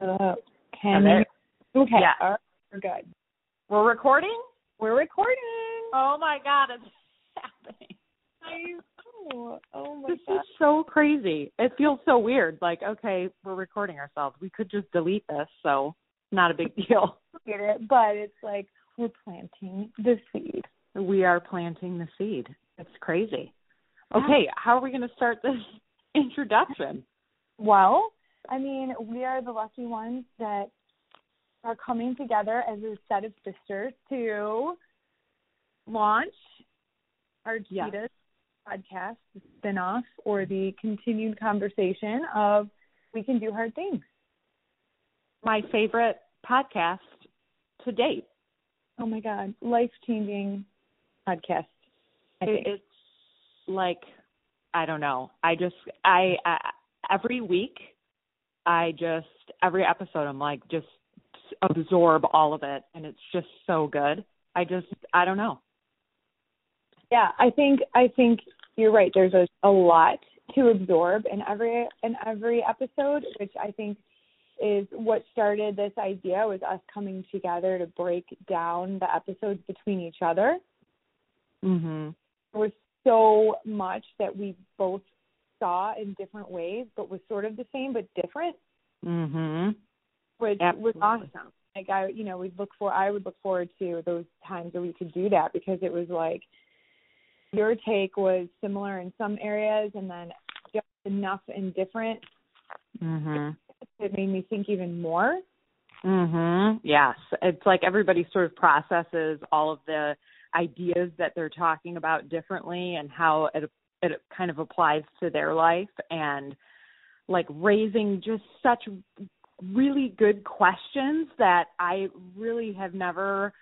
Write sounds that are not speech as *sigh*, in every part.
Can Okay. we? Okay. Yeah. All right, we're good. We're recording? We're recording. Oh my god, it's *laughs* happening. I know. Oh my This god. is so crazy. It feels so weird. Like, okay, we're recording ourselves. We could just delete this, so not a big *laughs* deal. Get it? But it's like we're planting the seed. We are planting the seed. It's crazy. Okay, how are we going to start this *laughs* introduction? Well, I mean, we are the lucky ones that are coming together as a set of sisters to launch our Yeah. Cheetahs podcast, the spin-off or the continued conversation of We Can Do Hard Things. My favorite podcast to date. Oh my God, life-changing podcast. I think. it's like I don't know. I just I, I every week I just every episode I'm like just absorb all of it and it's just so good. I just I don't know. Yeah, I think I think you're right. There's a, a lot to absorb in every in every episode, which I think is what started this idea was us coming together to break down the episodes between each other. Mhm. There was so much that we both saw in different ways, but was sort of the same but different, Mhm. which Absolutely. was awesome. Like I, you know, we'd look for I would look forward to those times where we could do that because it was like your take was similar in some areas and then just enough and different Mhm. that made me think even more. Mhm. Yes. It's like everybody sort of processes all of the ideas that they're talking about differently and how it it kind of applies to their life and like raising just such really good questions that I really have never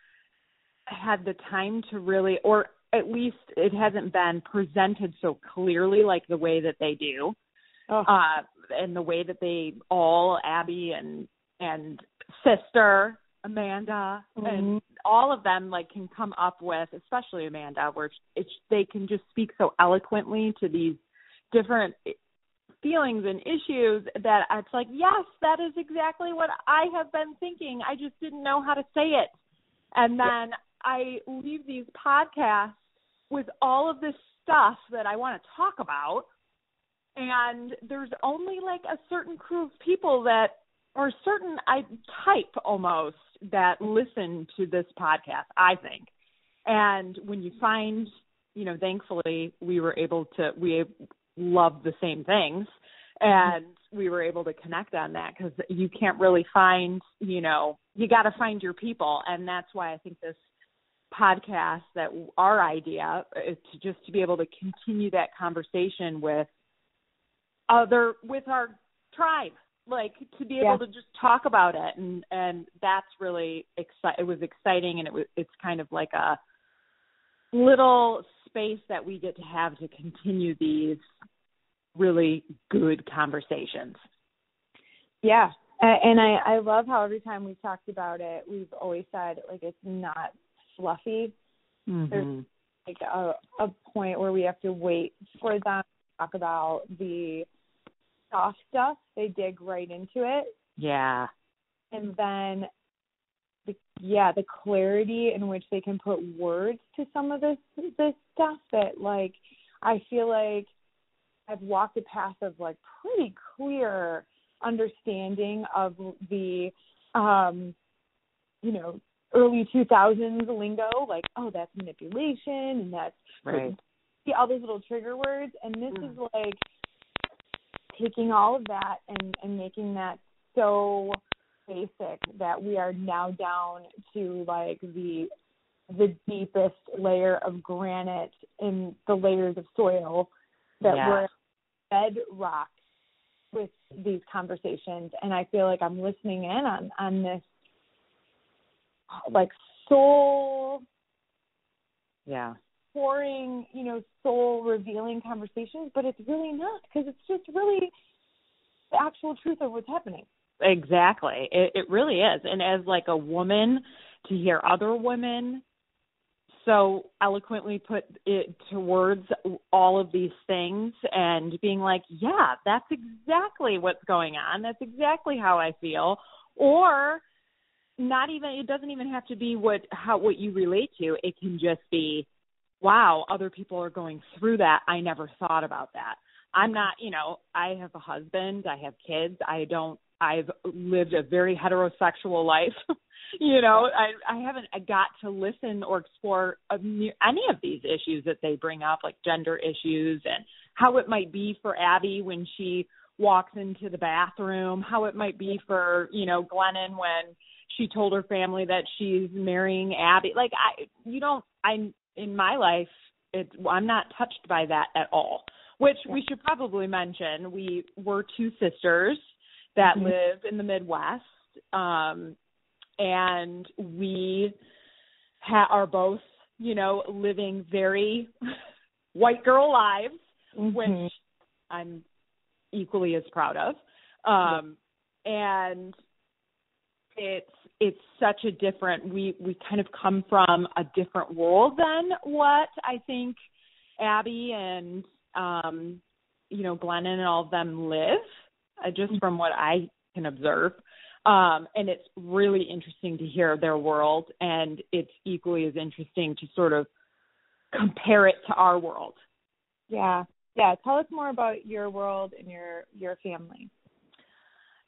had the time to really or at least it hasn't been presented so clearly like the way that they do. Oh, uh and the way that they all Abby and and sister Amanda and Mhm. all of them like can come up with especially Amanda where it's they can just speak so eloquently to these different feelings and issues that it's like yes that is exactly what I have been thinking. I just didn't know how to say it. And then I leave these podcasts with all of this stuff that I want to talk about. And there's only like a certain crew of people that or certain I type almost that listen to this podcast, I think. And when you find, you know, thankfully we were able to we love the same things and we were able to connect on that cuz you can't really find, you know, you got to find your people and that's why I think this podcast that our idea is to just to be able to continue that conversation with other with our tribe like to be able Yeah. to just talk about it and and that's really exci- it was exciting and it was it's kind of like a little space that we get to have to continue these really good conversations Yeah. And I I love how every time we've talked about it, we've always said like it's not fluffy. mm-hmm. Like a a point where we have to wait for them to talk about the soft stuff. They dig right into it. yeah And then the yeah, the clarity in which they can put words to some of this this stuff that like I feel like I've walked a path of like pretty clear understanding of the um you know early 2000s lingo like oh that's manipulation and that's right see all those little trigger words and this Mm. is like taking all of that and and making that so basic that we are now down to like the the deepest layer of granite in the layers of soil that Yeah. we're bedrock with these conversations and I feel like I'm listening in on on this like soul yeah pouring, you know, soul revealing conversations, but it's really not because it's just really the actual truth of what's happening. Exactly. It, it really is. And as like a woman, to hear other women so eloquently put it towards all of these things and being like, yeah, that's exactly what's going on. That's exactly how I feel. Or not even it doesn't even have to be what how what you relate to. It can just be, wow, other people are going through that. I never thought about that. I'm not, you know, I have a husband, I have kids. I don't I've lived a very heterosexual life. *laughs* you know, I I haven't got to listen or explore any of these issues that they bring up, like gender issues and how it might be for Abby when she walks into the bathroom, how it might be for you know Glennon when she told her family that she's marrying Abby. Like I, you don't. I in my life, it's I'm not touched by that at all. Which we should probably mention. We were two sisters that mm-hmm. live in the Midwest. Um, and we ha- are both, you know, living very *laughs* white girl lives, mm-hmm. which I'm equally as proud of. Um, and it's it's such a different we we kind of come from a different world than what I think Abby and um you know Glennon and all of them live uh, just from what I can observe. Um, and it's really interesting to hear their world, and it's equally as interesting to sort of compare it to our world. Yeah, yeah. Tell us more about your world and your your family.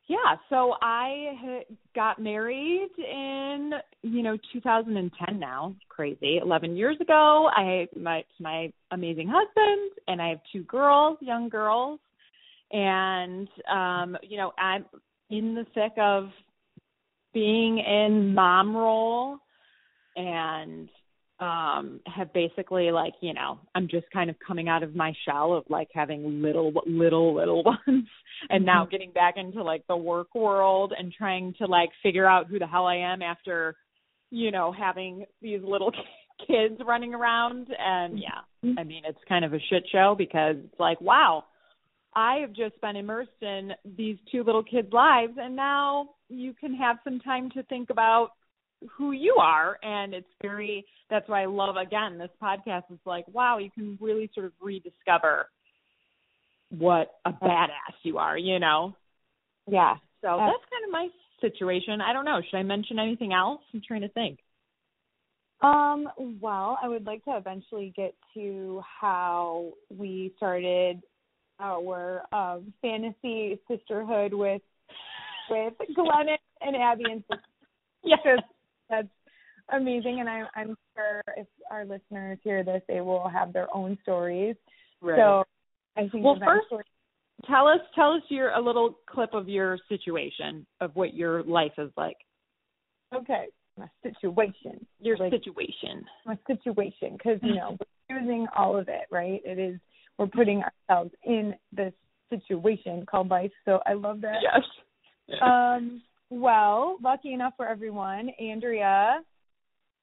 Yeah, so I got married in you know 2010 now. Crazy, 11 years ago. I my my amazing husband, and I have two girls, young girls, and um you know i'm in the thick of being in mom role and um have basically like you know i'm just kind of coming out of my shell of like having little little little *laughs* ones and now mm-hmm. getting back into like the work world and trying to like figure out who the hell i am after you know having these little *laughs* kids running around and yeah mm-hmm. i mean it's kind of a shit show because it's like wow I have just been immersed in these two little kids' lives, and now you can have some time to think about who you are. And it's very, that's why I love, again, this podcast is like, wow, you can really sort of rediscover what a badass you are, you know? Yeah. So that's kind of my situation. I don't know. Should I mention anything else? I'm trying to think. Um, well, I would like to eventually get to how we started our um, fantasy sisterhood with with Glennon and Abby and *laughs* yes, that's amazing. And I'm I'm sure if our listeners hear this, they will have their own stories. Right. So I think well, first tell us tell us your a little clip of your situation of what your life is like. Okay, my situation. Your like, situation. My situation, because you know *laughs* we're using all of it, right? It is we're putting ourselves in this situation called life. So I love that. Yes. Um, well, lucky enough for everyone, Andrea,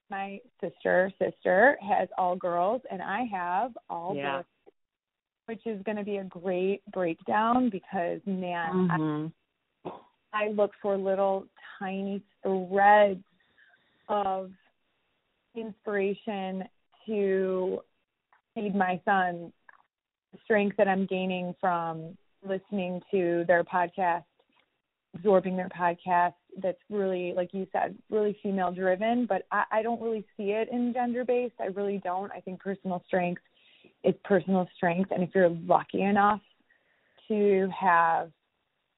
my sister, sister has all girls, and I have all yeah. boys, which is going to be a great breakdown because man, mm-hmm. I, I look for little tiny threads of inspiration to feed my son strength that I'm gaining from listening to their podcast, absorbing their podcast that's really, like you said, really female driven, but I, I don't really see it in gender based. I really don't. I think personal strength is personal strength. And if you're lucky enough to have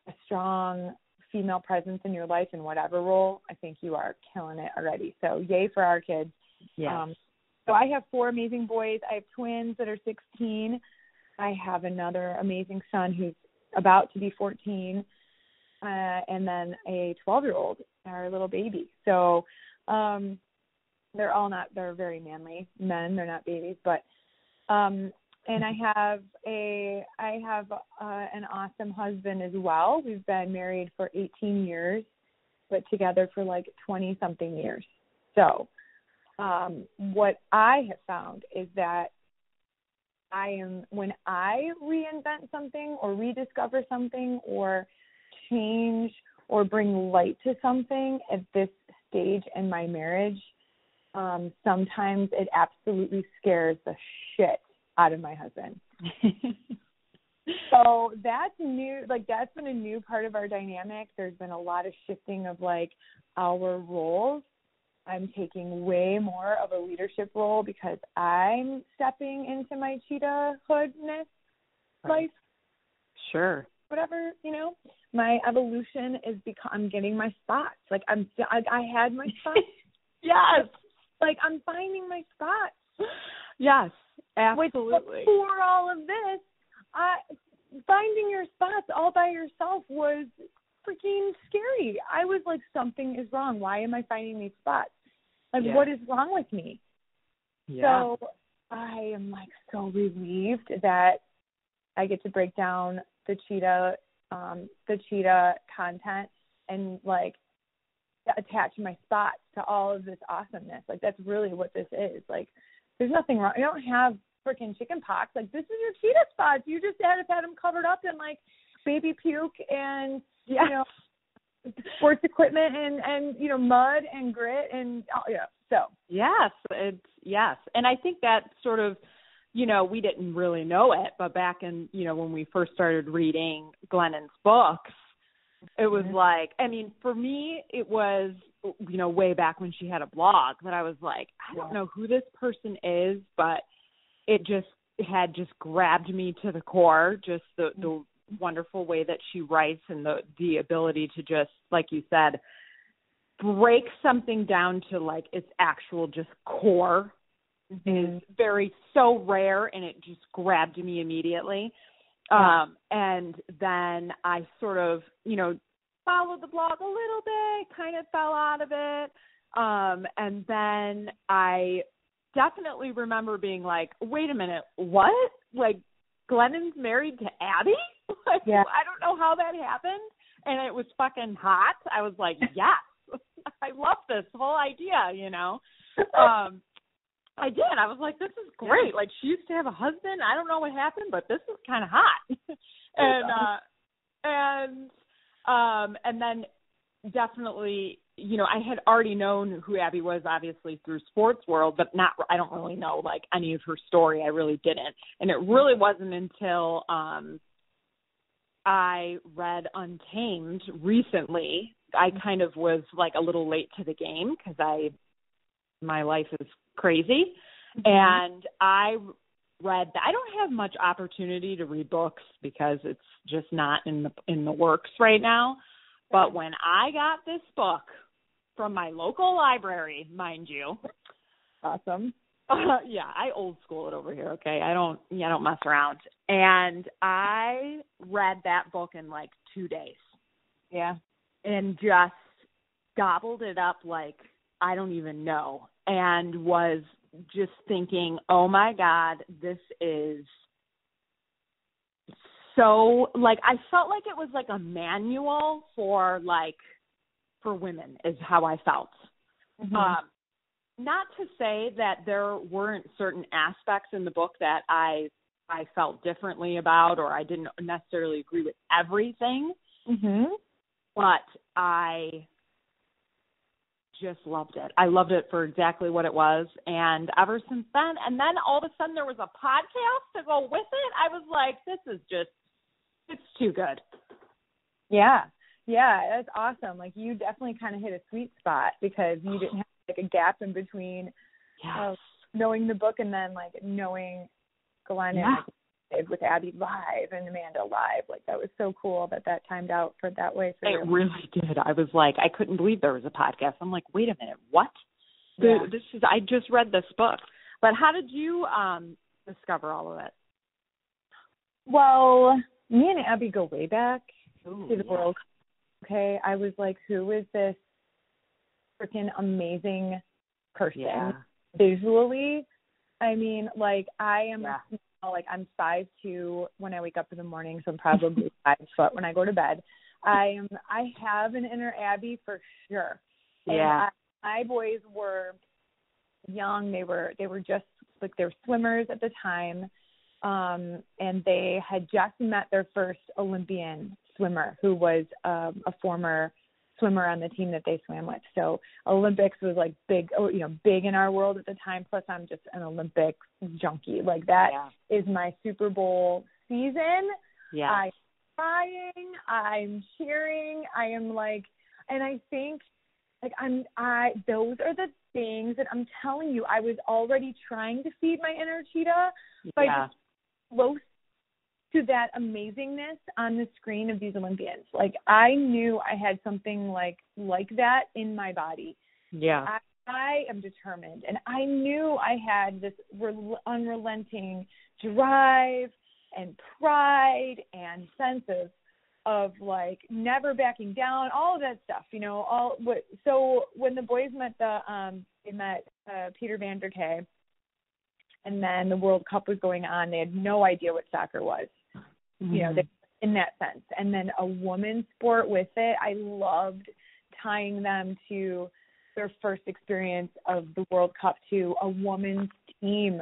a strong female presence in your life in whatever role, I think you are killing it already. So yay for our kids. Yeah. Um, so I have four amazing boys. I have twins that are 16. I have another amazing son who's about to be 14, uh, and then a 12 year old, our little baby. So um, they're all not, they're very manly men. They're not babies, but, um, and I have a, I have uh, an awesome husband as well. We've been married for 18 years, but together for like 20 something years. So, um, what I have found is that I am when I reinvent something or rediscover something or change or bring light to something at this stage in my marriage, Um, sometimes it absolutely scares the shit out of my husband. *laughs* so that's new like that's been a new part of our dynamic. There's been a lot of shifting of like our roles. I'm taking way more of a leadership role because I'm stepping into my cheetah hoodness Right. life Sure. Whatever you know my evolution is because i'm getting my spots like i'm i, I had my *laughs* spots Yes. like i'm finding my spots *gasps* Yes. Which Absolutely. before all of this i finding your spots all by yourself was freaking scary i was like something is wrong why am i finding these spots like Yeah. what is wrong with me Yeah. So I am like so relieved that I get to break down the cheetah um the cheetah content and like attach my spots to all of this awesomeness. Like that's really what this is. Like there's nothing wrong. You don't have freaking chicken pox. Like this is your cheetah spots. You just had to had them covered up in like baby puke and you know sports equipment and and you know mud and grit and oh, yeah. So Yes, it's yes. And I think that sort of you know, we didn't really know it, but back in, you know, when we first started reading Glennon's books, it was Mhm. like, I mean, for me, it was, you know, way back when she had a blog that I was like, I don't know who this person is, but it just had just grabbed me to the core, just the, the wonderful way that she writes and the, the ability to just, like you said, break something down to like its actual just core is very so rare and it just grabbed me immediately. Yeah. um and then i sort of you know followed the blog a little bit kind of fell out of it. Um and then i definitely remember being like wait a minute what? Like glennon's married to abby? *laughs* Like, Yeah. i don't know how that happened. And it was fucking hot. I was like *laughs* yes *laughs* i love this whole idea you know? Um I did. I was like, this is great. Like she used to have a husband. I don't know what happened, but this is kind of hot. *laughs* and uh and um and then definitely, you know, I had already known who Abby was obviously through sports world, but not I don't really know like any of her story. I really didn't. And it really wasn't until um I read Untamed recently. I kind of was like a little late to the game because I my life is crazy. And i read i don't have much opportunity to read books because it's just not in the in the works right now. But when i got this book from my local library mind you. Awesome. uh, *laughs* yeah i old school it over here okay? I don't yeah, i don't mess around. And i read that book in like 2 days. Yeah. and just gobbled it up like I don't even know and was just thinking, "Oh my god, this is so like I felt like it was like a manual for like for women is how I felt. Mhm. Um not to say that there weren't certain aspects in the book that I I felt differently about or I didn't necessarily agree with everything mhm. but I just loved it. I loved it for exactly what it was, and ever since then, and then all of a sudden there was a podcast to go with it. I was like, this is just, it's too good. Yeah. Yeah, that's awesome. Like you definitely kind of hit a sweet spot because you didn't have like a gap in between Yes. Oh, knowing the book and then like knowing Glenn Yeah. and like, with Abby live and Amanda live. Like that was so cool that that timed out for that way for It you. really did. I was like, I couldn't believe there was a podcast. I'm like, wait a minute, what? Yeah. This is. I just read this book, but how did you um discover all of it? Well, me and Abby go way back Ooh, to the yeah. World. Okay, I was like, who is this freaking amazing person? Yeah. visually. I mean, like I am Yeah. Like I'm five two when I wake up in the morning, so I'm probably *laughs* five foot when I go to bed. I am I have an inner Abby for sure. And Yeah. I, my boys were young. They were they were just like they were swimmers at the time. Um and they had just met their first Olympian swimmer who was um a former swimmer on the team that they swam with. So Olympics was like big, oh, you know, big in our world at the time. Plus, I'm just an Olympic junkie. Like that yeah. is my Super Bowl season. Yeah. I'm crying. I'm cheering. I am like, and I think like I'm I those are the things that I'm telling you. I was already trying to feed my inner cheetah by yeah. just close to that amazingness on the screen of these Olympians. Like I knew I had something like like that in my body. Yeah. I, I am determined, and I knew I had this re- unrelenting drive and pride and sense of of like never backing down, all of that stuff, you know, all what so when the boys met the um they met uh Peter Vanderkaay and then the World Cup was going on, they had no idea what soccer was. Mm-hmm. You know, they, in that sense. And then a woman's sport with it, I loved tying them to their first experience of the World Cup to a woman's team.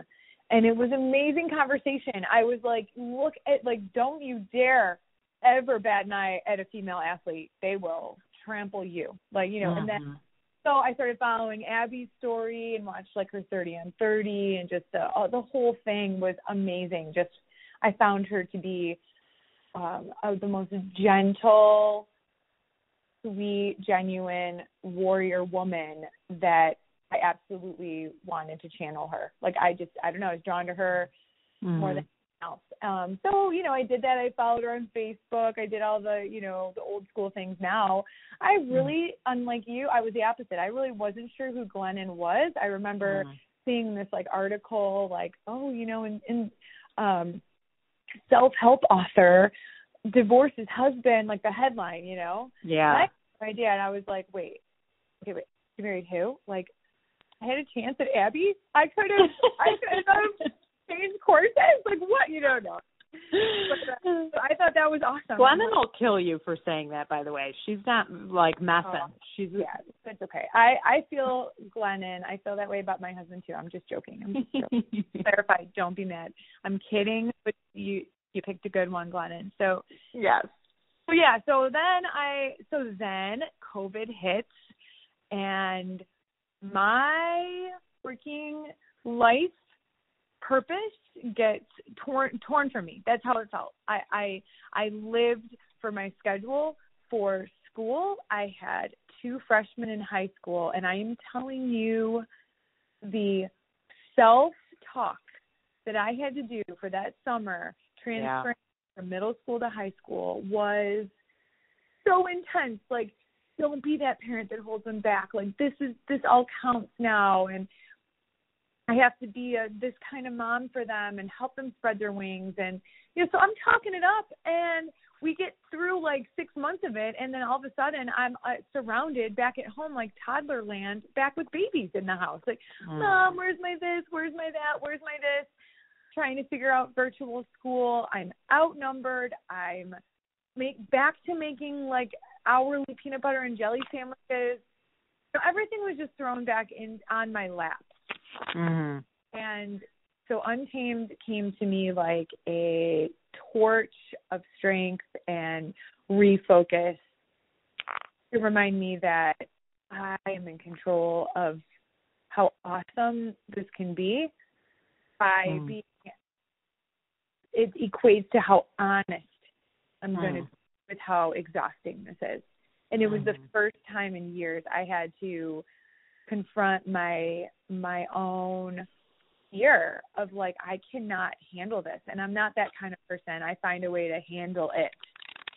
And it was amazing conversation. I was like, look at like don't you dare ever bat an eye at a female athlete. They will trample you. Like, you know, mm-hmm. and then so I started following Abby's story and watched like her 30 on 30 and just the the whole thing was amazing. Just I found her to be um uh, the most gentle, sweet, genuine warrior woman that I absolutely wanted to channel her. Like I just I don't know, I was drawn to her mm-hmm. more than else. Um so, you know, I did that. I followed her on Facebook. I did all the, you know, the old school things now. I really mm-hmm. unlike you, I was the opposite. I really wasn't sure who Glennon was. I remember mm-hmm. seeing this like article like, oh, you know, in in um self help author divorces husband, like the headline, you know? Yeah. And I had no idea and I was like, Wait, okay, wait, you married who? Like I had a chance at Abby. I could have I could have changed *laughs* courses. Like what? You don't know. *laughs* I thought that was awesome. Glennon will kill you for saying that. By the way, she's not like messing. Oh, she's yeah, it's okay. I I feel Glennon. I feel that way about my husband too. I'm just joking. I'm just joking. *laughs* Clarify. Don't be mad. I'm kidding. But you you picked a good one, Glennon. So yes. So yeah. So then I so then COVID hits, and my freaking life purpose gets torn torn from me. That's how it felt. I I I lived for my schedule for school. I had two freshmen in high school and I am telling you the self talk that I had to do for that summer transferring yeah. from middle school to high school was so intense. Like don't be that parent that holds them back. Like this is this all counts now and I have to be a this kind of mom for them and help them spread their wings and you know so I'm talking it up and we get through like 6 months of it and then all of a sudden I'm uh, surrounded back at home like toddler land back with babies in the house. Like mm. mom where's my this? Where's my that? Where's my this? Trying to figure out virtual school. I'm outnumbered. I'm make back to making like hourly peanut butter and jelly sandwiches. So everything was just thrown back in on my lap Mm-hmm. And so Untamed came to me like a torch of strength and refocus to remind me that I am in control of how awesome this can be by mm. being it equates to how honest I'm mm. going to be with how exhausting this is. And it was the first time in years I had to confront my my own fear of like I cannot handle this and I'm not that kind of person. I find a way to handle it.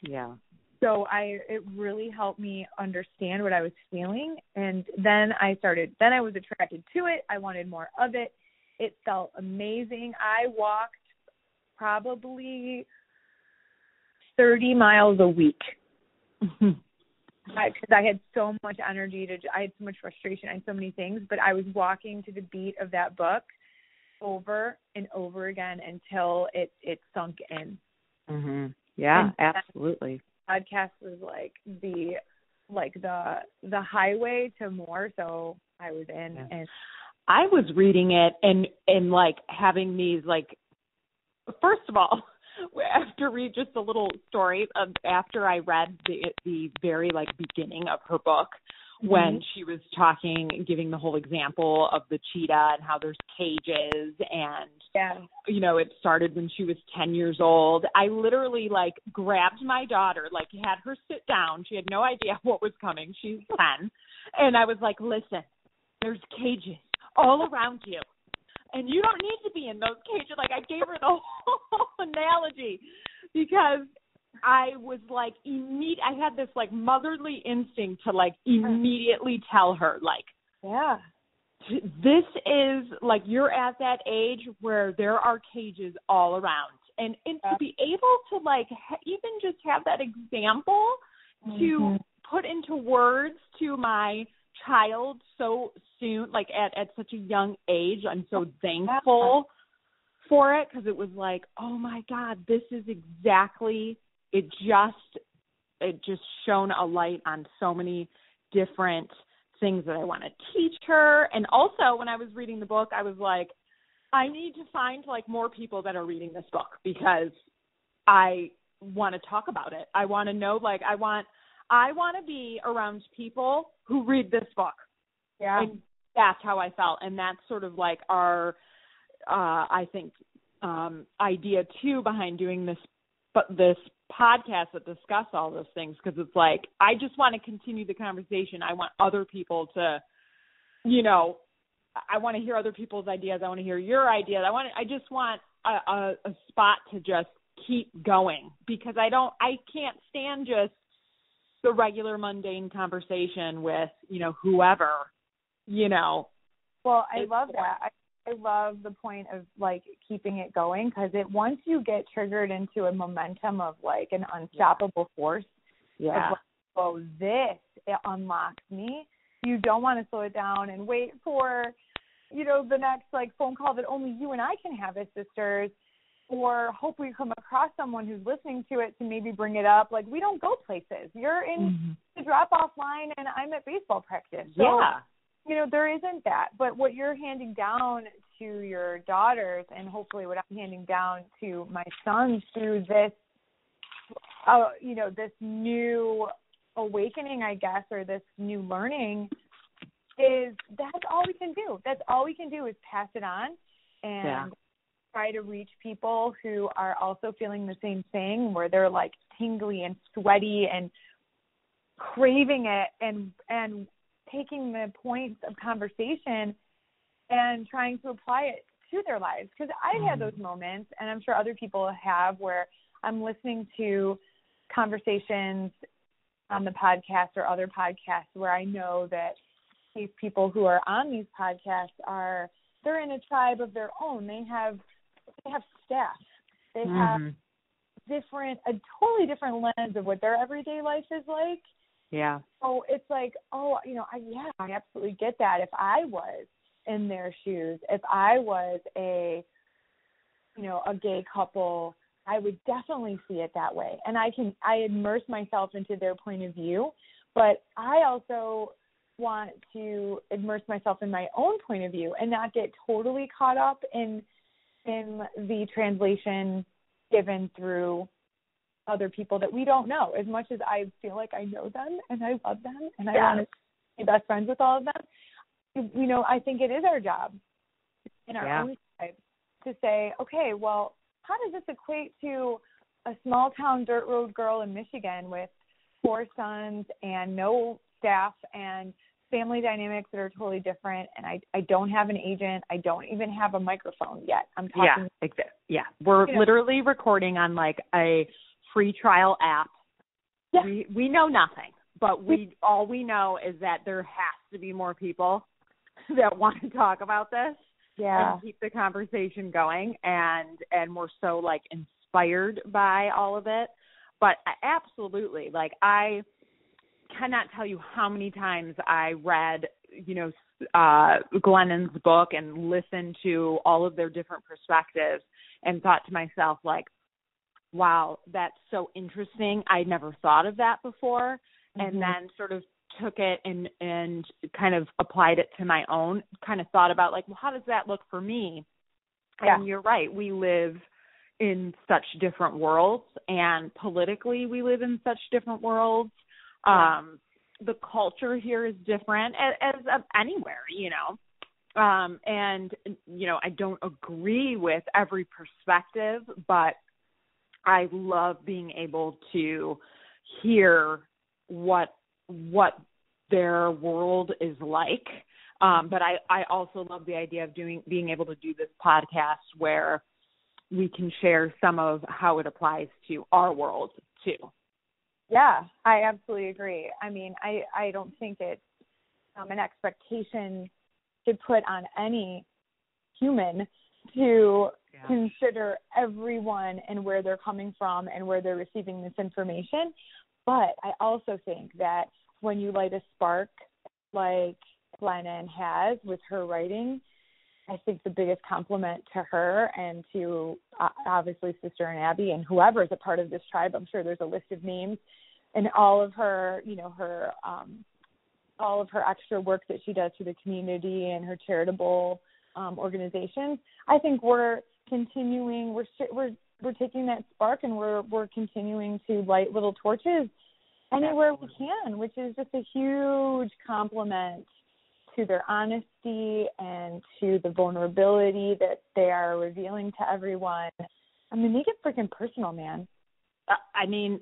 Yeah. So I it really helped me understand what I was feeling and then I started then I was attracted to it. I wanted more of it. It felt amazing. I walked probably 30 miles a week. *laughs* because I, I had so much energy to I had so much frustration and so many things, but I was walking to the beat of that book over and over again until it it sunk in. Mhm. Yeah, and absolutely. Podcast was like the like the the highway to more so I was in yeah. and I was reading it and and like having these like first of all have to read just a little story of after I read the the very like beginning of her book when Mhm. she was talking giving the whole example of the cheetah and how there's cages and Yeah. you know it started when she was 10 years old. I literally like grabbed my daughter like had her sit down. She had no idea *laughs* what was coming. She's 10 and i was like listen there's cages all around you and you don't need to be in those cages like i gave her the *laughs* whole analogy because i was like imme- i had this like motherly instinct to like immediately tell her like Yeah. this is like you're at that age where there are cages all around and and to be able to like ha- even just have that example to Mhm. put into words to my child so soon like at at such a young age i'm so thankful for it because it was like oh my god this is exactly it just it just shone a light on so many different things that I want to teach her. And also when I was reading the book, I was like, I need to find like more people that are reading this book because I want to talk about it. I want to know like I want I want to be around people who read this book. Yeah. And that's how I felt. And that's sort of like our uh I think um idea too behind doing this but this podcast that discuss all those things because it's like I just want to continue the conversation. I want other people to you know I want to hear other people's ideas. I want to hear your ideas. I want I just want a, a, a spot to just keep going because I don't I can't stand just the regular mundane conversation with, you know, whoever, you know. Well, I love that. I, I love the point of like keeping it going because it once you get triggered into a momentum of like an unstoppable force, Yeah. of like, oh, this it unlocks me. You don't want to slow it down and wait for, you know, the next like phone call that only you and I can have as sisters, or hope we come across someone who's listening to it to maybe bring it up. Like we don't go places. You're in Mhm. the drop off line, and I'm at baseball practice. So, Yeah. you know there isn't that but what you're handing down to your daughters and hopefully what i'm handing down to my sons through this uh you know this new awakening i guess or this new learning is that's all we can do that's all we can do is pass it on and Yeah. Try to reach people who are also feeling the same thing where they're like tingly and sweaty and craving it and and taking the points of conversation and trying to apply it to their lives because I've had mm-hmm. those moments and I'm sure other people have where I'm listening to conversations on the podcast or other podcasts where I know that these people who are on these podcasts are they're in a tribe of their own. They have they have staff. They have Mhm. different a totally different lens of what their everyday life is like Yeah. so it's like, oh, you know, I yeah, I absolutely get that. If I was in their shoes, if I was a you know, a gay couple, I would definitely see it that way. And I can I immerse myself into their point of view, but I also want to immerse myself in my own point of view and not get totally caught up in in the translation given through other people that we don't know. As much as I feel like I know them and I love them and I Yeah. want to be best friends with all of them, you know, I think it is our job in our Yeah. own lives to say, okay, well, how does this equate to a small town dirt road girl in Michigan with four sons and no staff and family dynamics that are totally different and I I don't have an agent. I don't even have a microphone yet. I'm talking Yeah, exa- yeah. We're You know. literally recording on like a free trial app. Yeah. We we know nothing, but we all we know is that there has to be more people *laughs* that want to talk about this yeah. and keep the conversation going and and we're so like inspired by all of it. But absolutely, like I cannot tell you how many times I read, you know, uh Glennon's book and listened to all of their different perspectives and thought to myself like wow, that's so interesting. I never thought of that before Mhm. and then sort of took it and and kind of applied it to my own kind of thought about like well how does that look for me Yeah. and you're right we live in such different worlds and politically we live in such different worlds um the culture here is different as, as anywhere you know. Um and you know i don't agree with every perspective but i love being able to hear what what their world is like. Um but i i also love the idea of doing being able to do this podcast where we can share some of how it applies to our world too. Yeah, I absolutely agree. I mean, I I don't think it's um, an expectation to put on any human to yeah. consider everyone and where they're coming from and where they're receiving this information. But I also think that when you light a spark like Glennon has with her writing, I think the biggest compliment to her and to uh, obviously Sister and Abby and whoever is a part of this tribe. I'm sure there's a list of names and all of her, you know, her um, all of her extra work that she does for the community and her charitable um, organizations. I think we're continuing. We're we're we're taking that spark and we're we're continuing to light little torches anywhere we can, which is just a huge compliment to their honesty and to the vulnerability that they are revealing to everyone. I mean, they get freaking personal, man. Uh, I mean,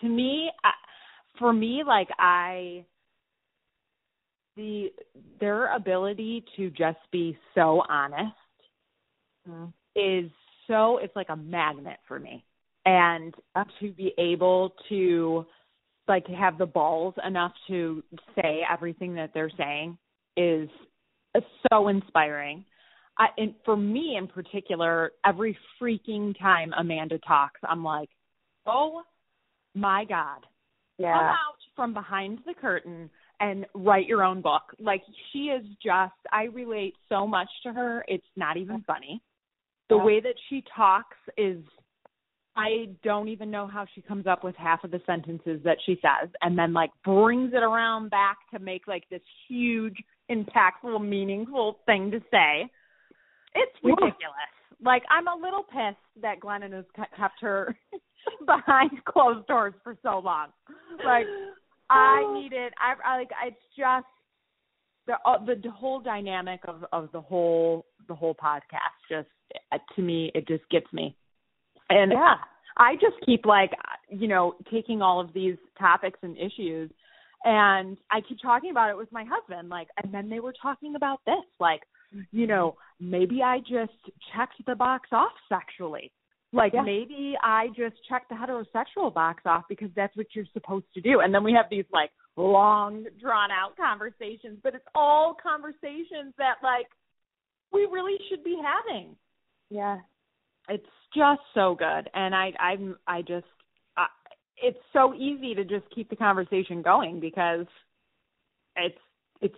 to me, uh, for me, like I, the their ability to just be so honest mm. is so it's like a magnet for me, and to be able to like have the balls enough to say everything that they're saying is so inspiring. I, and for me in particular, every freaking time Amanda talks, I'm like, oh my God. Yeah. Come out from behind the curtain and write your own book. Like she is just I relate so much to her. It's not even funny. The yeah. way that she talks is I don't even know how she comes up with half of the sentences that she says and then like brings it around back to make like this huge impactful, meaningful thing to say. It's ridiculous. Yeah. Like I'm a little pissed that Glennon has kept her *laughs* behind closed doors for so long. Like I *sighs* need it. I, I like it's just the uh, the whole dynamic of of the whole the whole podcast just uh, to me it just gets me. And yeah. I just keep like you know taking all of these topics and issues and I keep talking about it with my husband, like, and then they were talking about this, like, you know, maybe I just checked the box off sexually. Like yeah. maybe I just checked the heterosexual box off because that's what you're supposed to do. And then we have these like long drawn out conversations, but it's all conversations that like we really should be having. Yeah. It's just so good. And I I'm I just it's so easy to just keep the conversation going because it's it's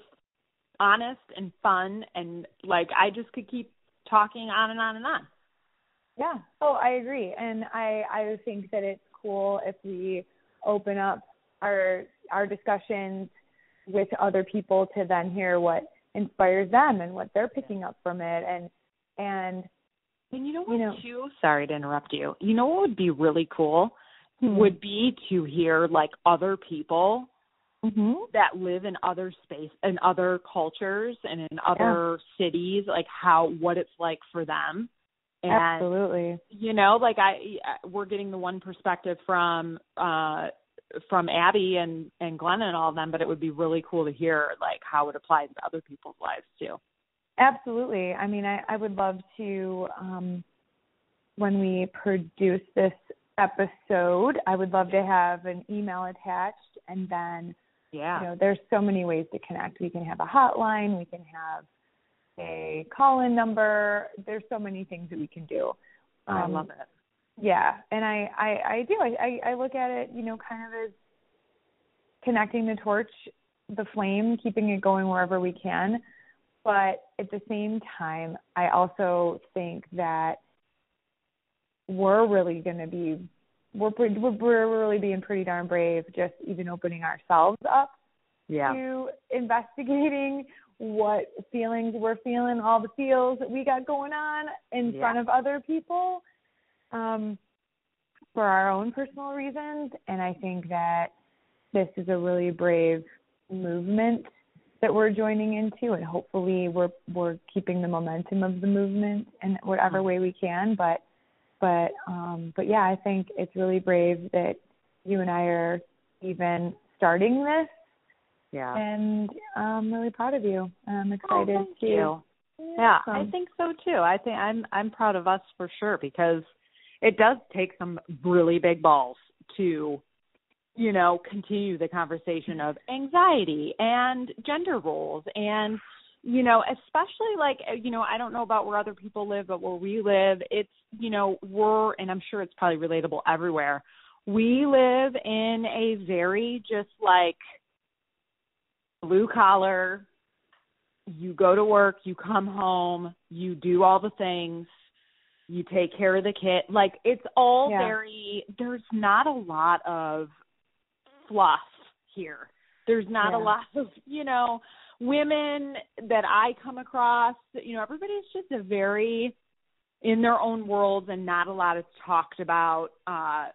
honest and fun and like I just could keep talking on and on and on. Yeah. Oh, I agree. And I I think that it's cool if we open up our our discussions with other people to then hear what inspires them and what they're picking up from it and and and you know what you know, too sorry to interrupt you. You know what would be really cool? Mm-hmm. would be to hear like other people mm-hmm. that live in other space and other cultures and in other yeah. cities like how what it's like for them and absolutely you know like i we're getting the one perspective from uh from abby and and glenn and all of them but it would be really cool to hear like how it applies to other people's lives too absolutely i mean i i would love to um when we produce this episode. I would love to have an email attached and then yeah. You know, there's so many ways to connect. We can have a hotline, we can have a call in number. There's so many things that we can do. Um, I love it. Yeah, and I I, I do. I, I I look at it, you know, kind of as connecting the torch, the flame, keeping it going wherever we can. But at the same time, I also think that we're really going to be we're, we're really being pretty darn brave just even opening ourselves up yeah. to investigating what feelings we're feeling all the feels that we got going on in yeah. front of other people um, for our own personal reasons, and I think that this is a really brave movement that we're joining into, and hopefully we're we're keeping the momentum of the movement in whatever mm-hmm. way we can. But but um, but yeah, I think it's really brave that you and I are even starting this. Yeah. And I'm really proud of you. I'm excited oh, to. You. Yeah, I think so too. I think I'm I'm proud of us for sure because it does take some really big balls to you know continue the conversation of anxiety and gender roles and you know especially like you know I don't know about where other people live but where we live it's you know we're and I'm sure it's probably relatable everywhere we live in a very just like blue collar you go to work, you come home, you do all the things, you take care of the kid. Like it's all yeah. very there's not a lot of fluff here. There's not yeah. a lot of, you know, women that I come across, you know, everybody's just a very in their own worlds and not a lot is talked about uh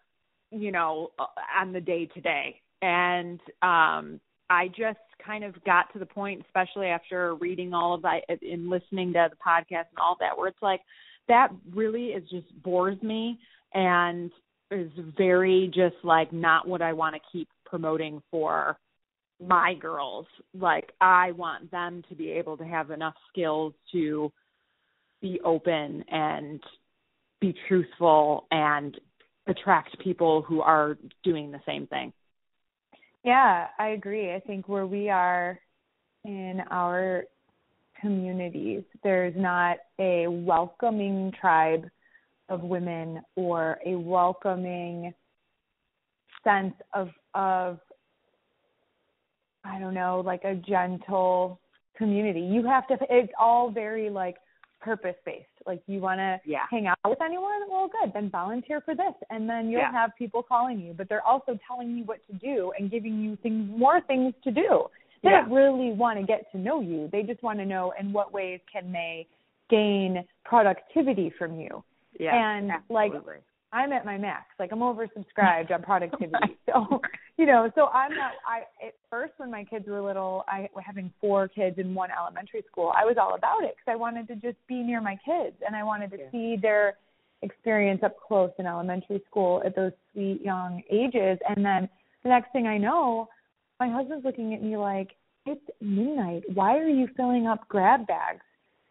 you know uh, on the day to day and um I just kind of got to the point, especially after reading all of that and listening to the podcast and all that, where it's like that really is just bores me and is very just like not what I want to keep promoting for my girls. Like I want them to be able to have enough skills to be open and be truthful and attract people who are doing the same thing. Yeah, I agree. I think where we are in our communities, there's not a welcoming tribe of women or a welcoming sense of of I don't know, like a gentle community. You have to it's all very like purpose based. Like you want to yeah. hang out with anyone? Well, good. Then volunteer for this, and then you'll yeah. have people calling you. But they're also telling you what to do and giving you things, more things to do. They yeah. don't really want to get to know you. They just want to know in what ways can they gain productivity from you. Yeah, and absolutely. like I'm at my max. Like I'm oversubscribed on productivity. *laughs* So, you know, so I'm not I at first when my kids were little, I having four kids in one elementary school, I was all about it cuz I wanted to just be near my kids and I wanted to yeah. see their experience up close in elementary school at those sweet young ages and then the next thing I know, my husband's looking at me like, "It's midnight. Why are you filling up grab bags?"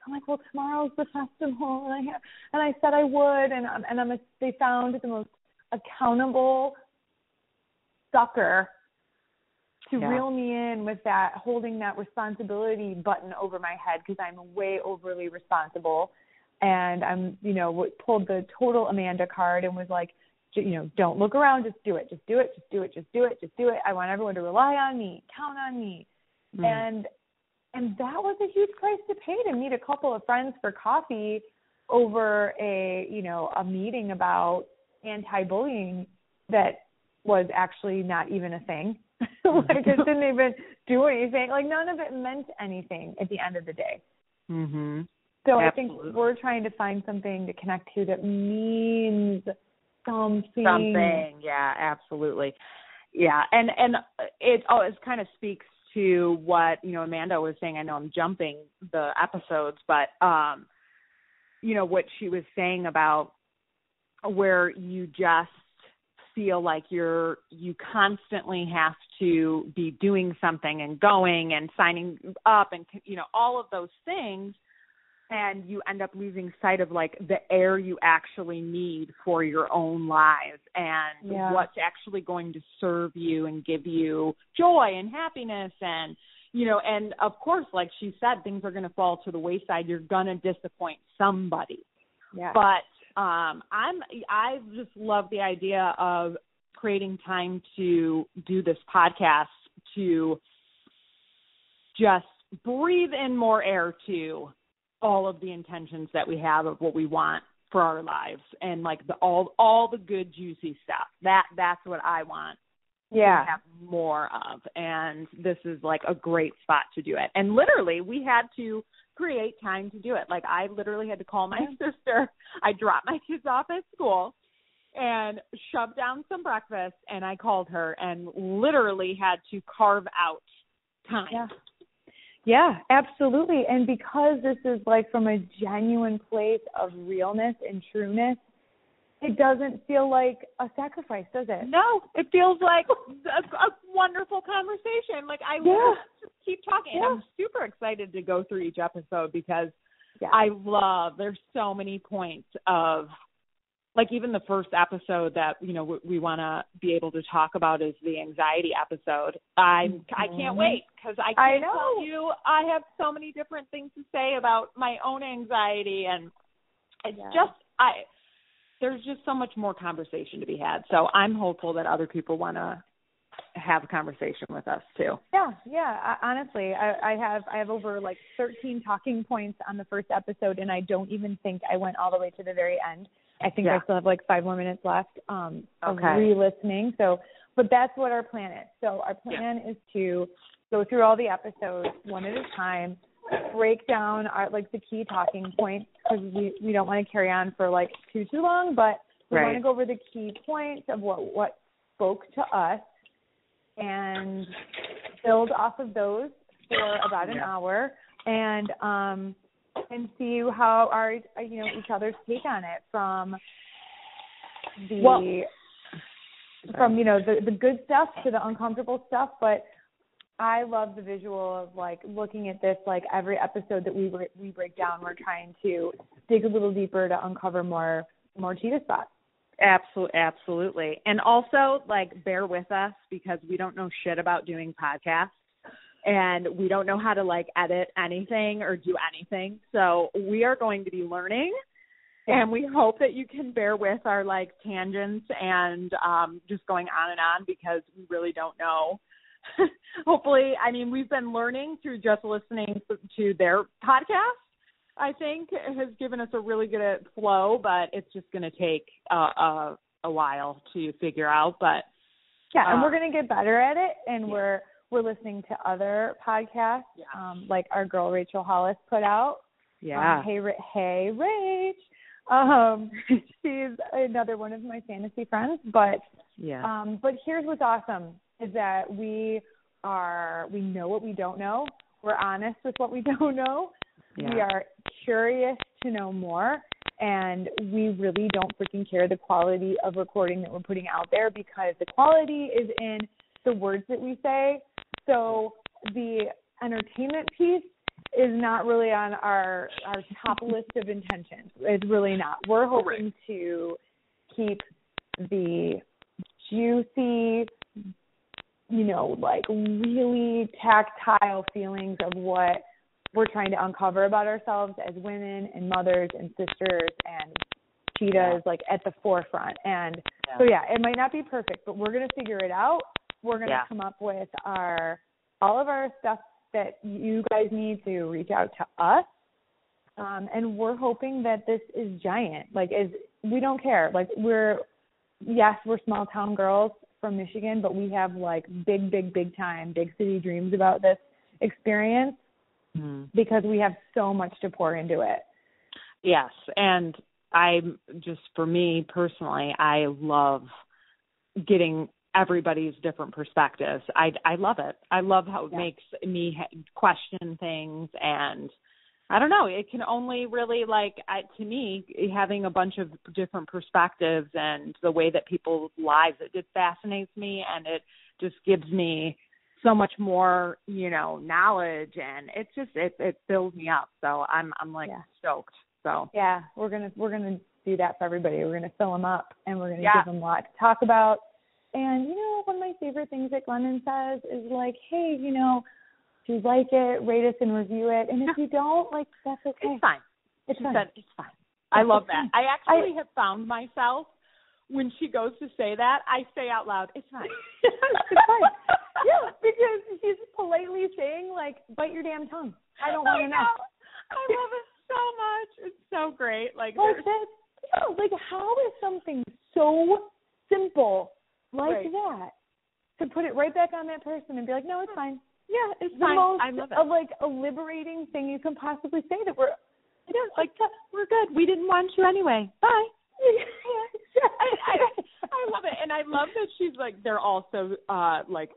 I'm like, well, tomorrow's the festival, and I have, and I said I would, and um, and I'm a, they found the most accountable sucker to yeah. reel me in with that holding that responsibility button over my head because I'm way overly responsible, and I'm you know pulled the total Amanda card and was like, you know, don't look around, just do it, just do it, just do it, just do it, just do it. I want everyone to rely on me, count on me, mm. and and that was a huge price to pay to meet a couple of friends for coffee over a you know a meeting about anti-bullying that was actually not even a thing. *laughs* Like it *laughs* didn't even do anything. Like none of it meant anything at the end of the day. Mhm so Absolutely. i think we're trying to find something to connect to that means something. Something. Yeah absolutely. Yeah and and it always kind of speaks to what you know Amanda was saying. I know I'm jumping the episodes, but um, you know what she was saying about where you just feel like you're you constantly have to be doing something and going and signing up and you know all of those things and you end up losing sight of like the air you actually need for your own lives and yeah. what's actually going to serve you and give you joy and happiness and you know and of course like she said things are going to fall to the wayside you're going to disappoint somebody yeah. but um i'm i just love the idea of creating time to do this podcast to just breathe in more air to all of the intentions that we have of what we want for our lives and like the all all the good juicy stuff. That that's what I want yeah. to have more of. And this is like a great spot to do it. And literally, we had to create time to do it. Like I literally had to call my *laughs* sister. I dropped my kids off at school and shoved down some breakfast and I called her and literally had to carve out time. Yeah. Yeah, absolutely. And because this is like from a genuine place of realness and trueness, it doesn't feel like a sacrifice, does it? No, it feels like a, a wonderful conversation. Like I yeah. just keep talking. Yeah. I'm super excited to go through each episode because yeah. I love. There's so many points of like even the first episode that you know we, we want to be able to talk about is the anxiety episode. I mm-hmm. I can't wait because I I can't tell you I have so many different things to say about my own anxiety and it's Yeah. just I there's just so much more conversation to be had. So I'm hopeful that other people want to have a conversation with us too. Yeah, yeah. I, honestly, I, I have I have over like 13 talking points on the first episode, and I don't even think I went all the way to the very end. I think Yeah. I still have like five more minutes left um, of Okay. re-listening. So, but that's what our plan is. So our plan is to go through all the episodes one at a time, break down our like the key talking points because we we don't want to carry on for like too too long, but we want Right. to go over the key points of what what spoke to us and build off of those for about an Yeah. hour and um and see how our you know each other's take on it from the Well- from you know the the good stuff to the uncomfortable stuff but I love the visual of like looking at this like every episode that we bre- we break down we're trying to dig a little deeper to uncover more more cheetah spots. Absolutely, absolutely. And also, like, bear with us because we don't know shit about doing podcasts, and we don't know how to like edit anything or do anything. So we are going to be learning, and we hope that you can bear with our like tangents and um just going on and on because we really don't know. *laughs* Hopefully, I mean, we've been learning through just listening to their podcast. I think it has given us a really good uh, flow, but it's just going to take uh, a a while to figure out. But Yeah, and Uh, we're gonna get better at it, and yeah. we're we're listening to other podcasts, Yeah. um, like our girl Rachel Hollis put out. yeah, Um, hey, Ra- hey, Rach. Um, *laughs* she's another one of my fantasy friends, but yeah, um, but here's what's awesome is that we are we know what we don't know. We're honest with what we *laughs* don't know. yeah. We are curious to know more, and we really don't freaking care the quality of recording that we're putting out there because the quality is in the words that we say. So the entertainment piece is not really on our our top list of intentions. It's really not. We're hoping to keep the juicy, you know, like really tactile feelings of what we're trying to uncover about ourselves as women and mothers and sisters and cheetahs like at the forefront. And Yeah. so yeah, it might not be perfect, but we're gonna figure it out. We're gonna Yeah. come up with our all of our stuff that you guys need to reach out to us. Um, and we're hoping that this is giant. Like is we don't care. Like we're yes, we're small town girls from Michigan, but we have like big, big, big time, big city dreams about this experience Mhm. because we have so much to pour into it. Yes, and I'm just for me personally, I love getting everybody's different perspectives. I I love it. I love how it Yeah. makes me question things and I don't know, it can only really like I, to me having a bunch of different perspectives and the way that people's lives it just fascinates me and it just gives me so much more, you know, knowledge and it's just it it fills me up. So I'm I'm like Yeah. stoked. So Yeah, we're gonna we're gonna do that for everybody. We're gonna fill them up, and we're gonna Yeah. give them a lot to talk about. And you know, one of my favorite things that Glennon says is like, "Hey, you know, if you like it, rate us and review it, and if you don't, like, that's okay. it's fine. It's fine. said it's fine. I It's love fine. that. I actually have found myself when she goes to say that, I say out loud, "It's fine." *laughs* it's fine. Yeah, because she's politely saying like, "Bite your damn tongue." I don't want to know. I love it so much. It's so great. Like Like that. Yeah, like how is something so simple like Right. that to put it right back on that person and be like, no, it's fine. Yeah, it's the fine. most I love it. like a liberating thing you can possibly say that we're yeah, like we're good. We didn't want you anyway. Bye. I, I *laughs* I love it, and I love that she's like they're also uh like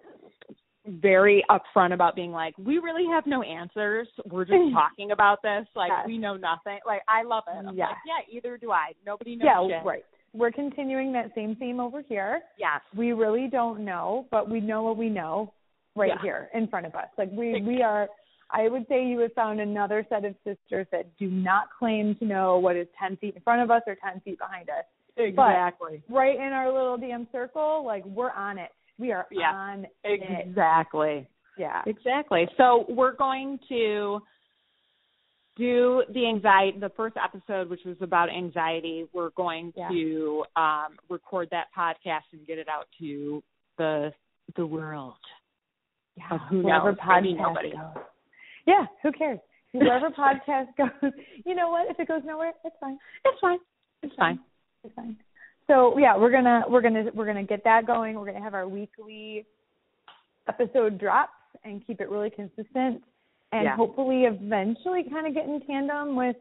very upfront about being like we really have no answers. We're just *laughs* talking about this. Like Yes. we know nothing. Like I love it. I'm Yes. like yeah, either do I. Nobody knows yeah, shit. right. We're continuing that same theme over here. Yes. We really don't know, but we know what we know right Yeah. here in front of us. Like we we are I would say you have found another set of sisters that do not claim to know what is ten feet in front of us or ten feet behind us. Exactly. Right in our little DM circle, like we're on it. We are Yeah. on it. Exactly. Yeah. Exactly. So we're going to do the anxiety the first episode which was about anxiety we're going Yeah. to um record that podcast and get it out to the the world Yeah. of who Wherever knows podcast nobody goes. Yeah, who cares? Wherever *laughs* podcast goes, you know what? If it goes nowhere, it's fine. it's fine it's fine It's fine. So yeah, we're gonna we're gonna we're gonna get that going. We're gonna have our weekly episode drops and keep it really consistent, and Yeah. hopefully eventually kind of get in tandem with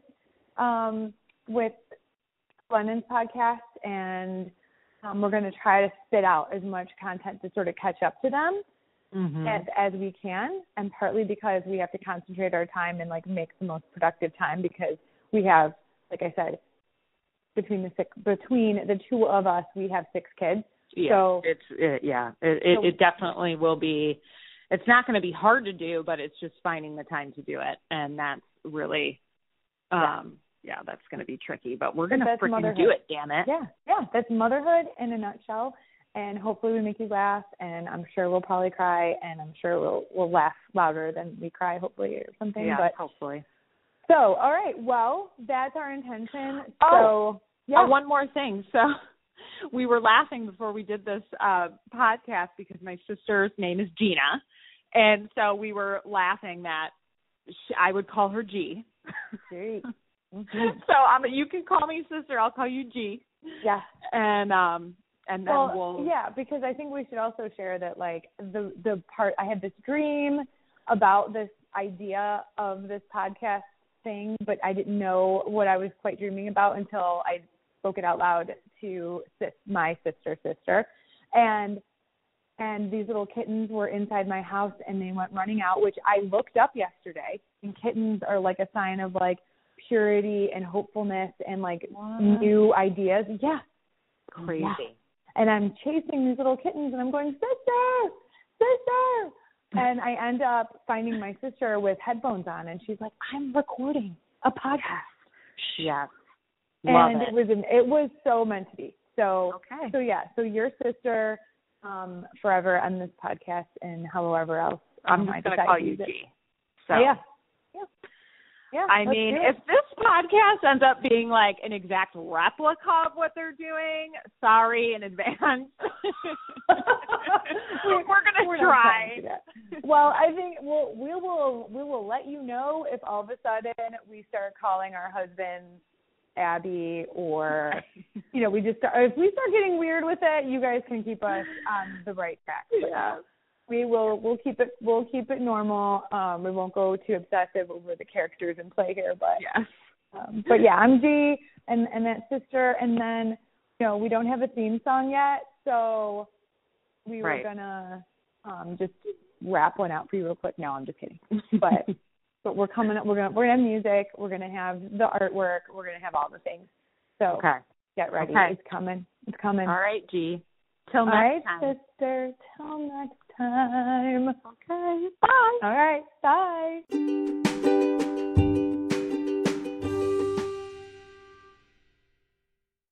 um with Glennon's podcast, and um, we're gonna try to spit out as much content to sort of catch up to them mm-hmm. as as we can, and partly because we have to concentrate our time and like make the most productive time because we have, like I said, between the six between the two of us, we have six kids. yeah so- it's it, yeah it it, So- it definitely will be it's not going to be hard to do but it's just finding the time to do it and that's really Yeah. um yeah that's going to be tricky but we're going to freaking do it damn it Yeah, yeah, that's motherhood in a nutshell. And hopefully we make you laugh, and I'm sure we'll probably cry, and I'm sure we'll we'll laugh louder than we cry, hopefully, or something. yeah But hopefully so, all right, well, that's our intention. Oh, so yeah, Uh, one more thing. So *laughs* we were laughing before we did this uh podcast because my sister's name is Gina. And so we were laughing that sh I would call her G. Gee. *laughs* Mhm. so um you can call me sister, I'll call you G. yeah. And um and then well, we'll yeah, because I think we should also share that like the the part I had this dream about this idea of this podcast thing, but I didn't know what I was quite dreaming about until I spoke it out loud to sis, my sister sister, and and these little kittens were inside my house and they went running out, which I looked up yesterday. And kittens are like a sign of like purity and hopefulness and like new ideas. Yeah, crazy. Yeah and I'm chasing these little kittens and I'm going, sister, sister. *laughs* And I end up finding my sister with headphones on and she's like, I'm recording a podcast. Yes. Love and it. it was an, it was so meant to be. So Okay. so yeah, so your sister um forever on this podcast and however else I'm um, just I gonna call you. G. So Yeah. Yeah. Yeah. I mean, if this podcast ends up being like an exact replica of what they're doing, sorry in advance. *laughs* we're gonna We're try. trying to do that. Well, I think we'll we will we will let you know if all of a sudden we start calling our husbands Abby or *laughs* you know we just start, if we start getting weird with it, you guys can keep us on the right track. Yeah. We will we'll keep it we'll keep it normal. Um, we won't go too obsessive over the characters in play here, but Yes. um, but yeah, I'm G and and that sister, and then you know we don't have a theme song yet, so we were gonna um just rap one out for you real quick. No, I'm just kidding. But *laughs* but we're coming up. We're gonna we're gonna have music. We're gonna have the artwork. We're gonna have all the things. So okay. get ready. Okay. It's coming. It's coming. All right, G. Till next right, time. sister. Till next time. Okay. Bye. All right. Bye.